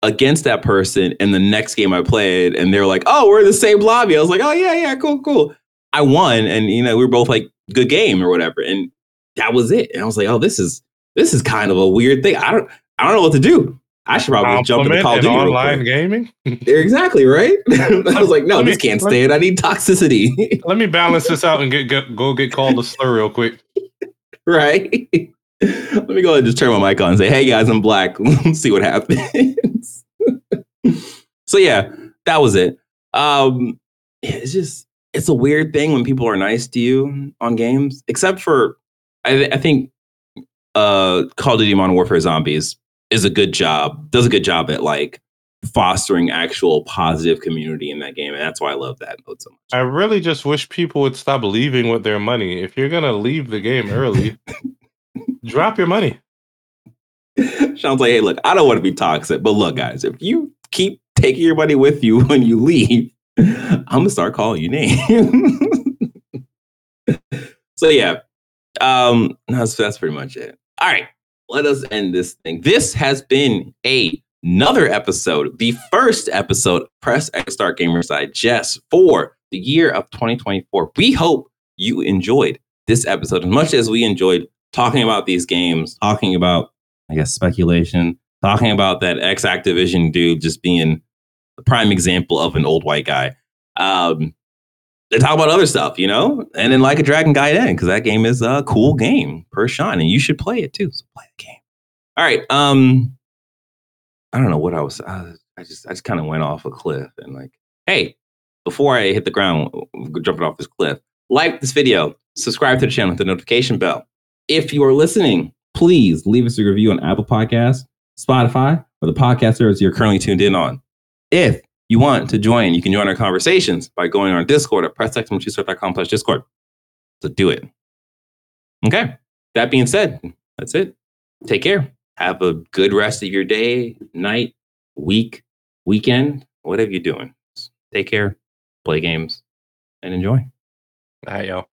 against that person in the next game I played, and they were like, oh, we're in the same lobby. I was like, oh yeah, yeah, cool, cool. I won, and you know, we were both like, good game or whatever. And that was it. And I was like, oh, this is this is kind of a weird thing. I don't I don't know what to do. I should probably just jump into Compliment Call of Duty. real online gaming. Exactly, right? <laughs> I was like, no, Let me- this can't let- it. I need toxicity. Let me balance this out <laughs> and get, get go get called a slur real quick. right? <laughs> Let me go ahead and just turn my mic on and say, hey guys, I'm black. <laughs> Let's see what happens. <laughs> so yeah, that was it. Um it's just it's a weird thing when people are nice to you on games, except for I, I think uh Call of Duty Modern Warfare Zombies is a good job, does a good job at like fostering actual positive community in that game. And that's why I love that mode so much. I really just wish people would stop leaving with their money. If you're gonna leave the game early, drop your money. <laughs> Sean's like, hey, look, I don't want to be toxic, but look, guys, if you keep taking your money with you <laughs> when you leave, I'm gonna start calling you names. <laughs> so yeah, um, that's that's pretty much it. All right, let us end this thing. This has been a another episode, the first episode, Press X Start Gamers Digest for the year of 2024. We hope you enjoyed this episode as much as we enjoyed talking about these games, talking about, I guess, speculation, talking about that ex Activision dude just being the prime example of an old white guy. Um, they talk about other stuff, you know, and then like a Dragon Gaiden because that game is a cool game per Sean, and you should play it too. So play the game. All right. Um, I don't know what I was. I, I just I just kind of went off a cliff and like, hey, before I hit the ground, jumping off this cliff, like this video, subscribe to the channel, hit the notification bell. If you are listening, please leave us a review on Apple Podcasts, Spotify, or the podcast service you're currently tuned in on. If you want to join, you can join our conversations by going on Discord at pressx2start.com slash Discord. So do it. Okay. That being said, that's it. Take care. Have a good rest of your day, night, week, weekend, whatever you're doing. Take care, play games, and enjoy. All right, y'all.